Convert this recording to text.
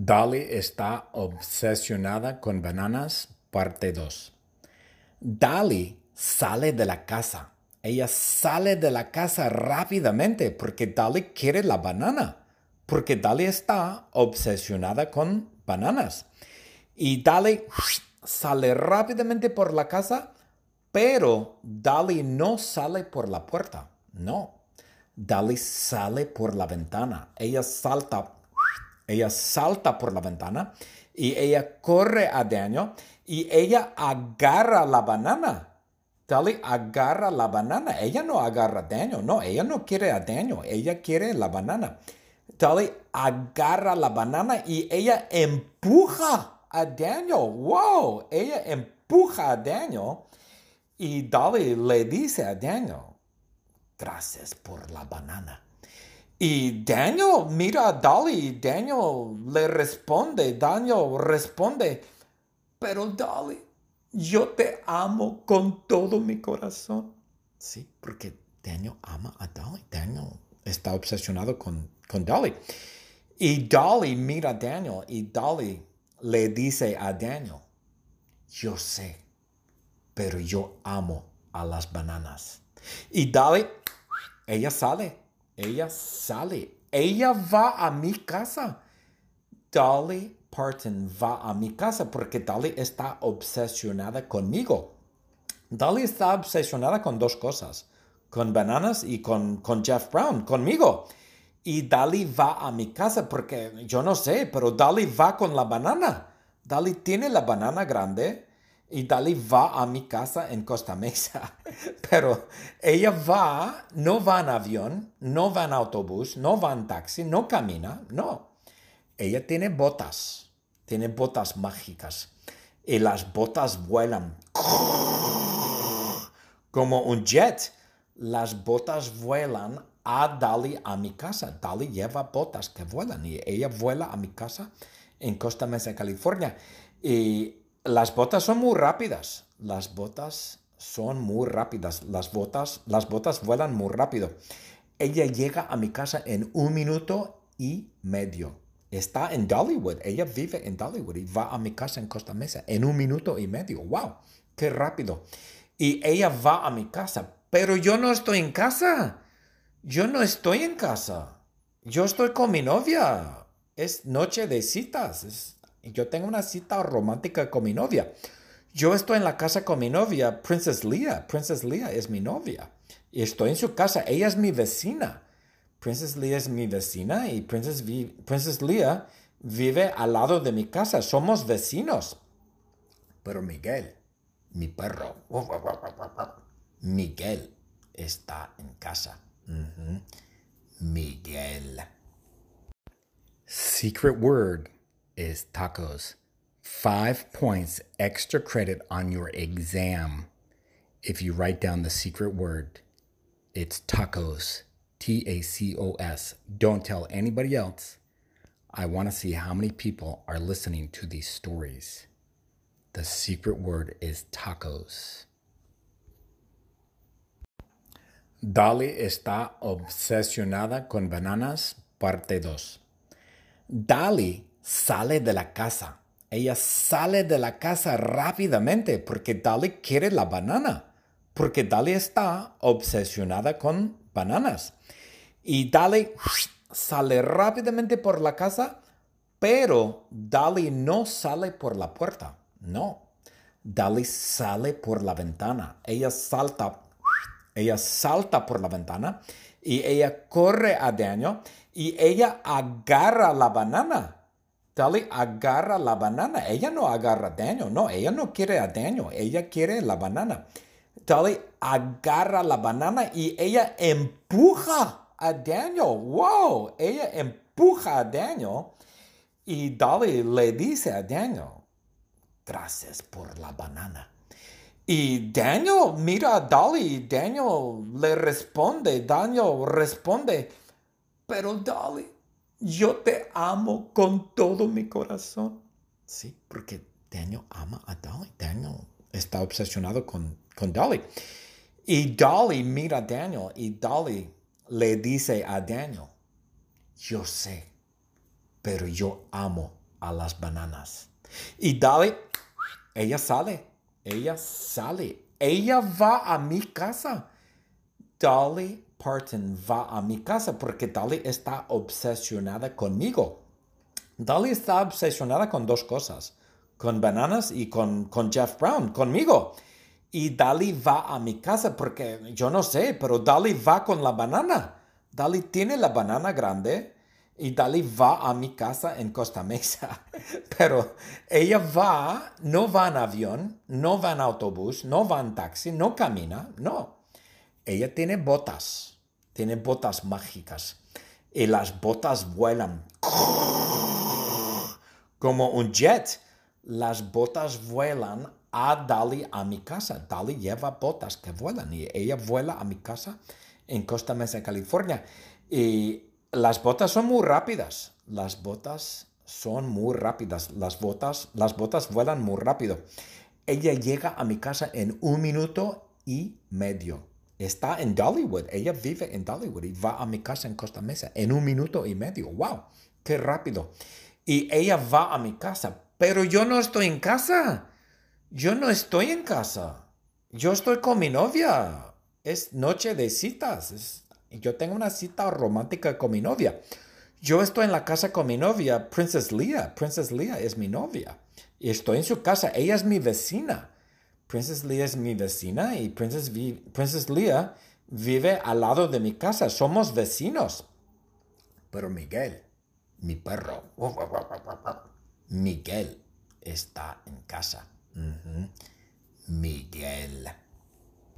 Dolly está obsesionada con bananas, parte 2. Dolly sale de la casa. Ella sale de la casa rápidamente porque Dolly quiere la banana. Porque Dolly está obsesionada con bananas. Y Dolly sale rápidamente por la casa, pero Dolly no sale por la puerta. No. Dolly sale por la ventana. Ella salta ella salta por la ventana y ella corre a Daniel y ella agarra la banana. Dolly agarra la banana. Ella no agarra a Daniel. No, ella no quiere a Daniel. Ella quiere la banana. Dolly agarra la banana y ella empuja a Daniel. ¡Wow! Ella empuja a Daniel. Y Dolly le dice a Daniel, gracias por la banana. Y Daniel mira a Dolly Daniel le responde, Daniel responde, pero Dolly, yo te amo con todo mi corazón. Sí, porque Daniel ama a Dolly. Daniel está obsesionado con, con Dolly. Y Dolly mira a Daniel y Dolly le dice a Daniel, yo sé, pero yo amo a las bananas. Y Dolly, ella sale ella sale. Ella va a mi casa. Dolly Parton va a mi casa porque Dolly está obsesionada conmigo. Dolly está obsesionada con dos cosas. Con bananas y con, con Jeff Brown, conmigo. Y Dolly va a mi casa porque yo no sé, pero Dolly va con la banana. Dolly tiene la banana grande y Dali va a mi casa en Costa Mesa, pero ella va, no va en avión, no va en autobús, no va en taxi, no camina, no. Ella tiene botas, tiene botas mágicas y las botas vuelan como un jet. Las botas vuelan a Dali a mi casa. Dali lleva botas que vuelan y ella vuela a mi casa en Costa Mesa, California. Y las botas son muy rápidas. Las botas son muy rápidas. Las botas, las botas vuelan muy rápido. Ella llega a mi casa en un minuto y medio. Está en Dollywood. Ella vive en Dollywood y va a mi casa en Costa Mesa en un minuto y medio. ¡Wow! ¡Qué rápido! Y ella va a mi casa. Pero yo no estoy en casa. Yo no estoy en casa. Yo estoy con mi novia. Es noche de citas yo tengo una cita romántica con mi novia. Yo estoy en la casa con mi novia, Princess Leia. Princess Leia es mi novia. Y estoy en su casa. Ella es mi vecina. Princess Leia es mi vecina y Princess, Princess Leia vive al lado de mi casa. Somos vecinos. Pero Miguel, mi perro, Miguel está en casa. Miguel. Secret word is tacos. Five points extra credit on your exam if you write down the secret word. It's tacos. T A C O S. Don't tell anybody else. I want to see how many people are listening to these stories. The secret word is tacos. Dolly está obsesionada con bananas, parte 2. Dolly sale de la casa. Ella sale de la casa rápidamente porque Dolly quiere la banana. Porque Dolly está obsesionada con bananas. Y Dolly sale rápidamente por la casa, pero Dolly no sale por la puerta. No. Dolly sale por la ventana. Ella salta, ella salta por la ventana y ella corre a Daniel y ella agarra la banana Dolly agarra la banana. Ella no agarra a Daniel. No, ella no quiere a Daniel. Ella quiere la banana. Dolly agarra la banana y ella empuja a Daniel. ¡Wow! Ella empuja a Daniel. Y Dolly le dice a Daniel, gracias por la banana. Y Daniel mira a Dolly. Daniel le responde. Daniel responde, pero Dolly, yo te amo con todo mi corazón. Sí, porque Daniel ama a Dolly. Daniel está obsesionado con, con Dolly. Y Dolly mira a Daniel y Dolly le dice a Daniel, yo sé, pero yo amo a las bananas. Y Dolly, ella sale, ella sale, ella va a mi casa. Dolly Parton va a mi casa porque Dolly está obsesionada conmigo. Dolly está obsesionada con dos cosas, con bananas y con, Jeff Brown, conmigo. Y Dolly va a mi casa porque yo no sé, pero Dolly va con la banana. Dolly tiene la banana grande y Dolly va a mi casa en Costa Mesa. Pero ella va, no va en avión, no va en autobús, no va en taxi, no camina, no. Ella tiene botas, tiene botas mágicas. Y las botas vuelan. Como un jet. Las botas vuelan a Dali a mi casa. Dali lleva botas que vuelan y ella vuela a mi casa en Costa Mesa, California. Y las botas son muy rápidas. Las botas son muy rápidas. Las botas, las botas vuelan muy rápido. Ella llega a mi casa en un minuto y medio. Está en Dollywood. Ella vive en Dollywood y va a mi casa en Costa Mesa en un minuto y medio. ¡Wow! ¡Qué rápido! Y ella va a mi casa. Pero yo no estoy en casa. Yo no estoy en casa. Yo estoy con mi novia. Es noche de citas. yo tengo una cita romántica con mi novia. Yo estoy en la casa con mi novia, Princess Leia. Princess Leia es mi novia. Y estoy en su casa. Ella es mi vecina. Princess Leia es mi vecina y Princess, Princess Leia vive al lado de mi casa. Somos vecinos. Pero Miguel, mi perro, Miguel está en casa. Miguel.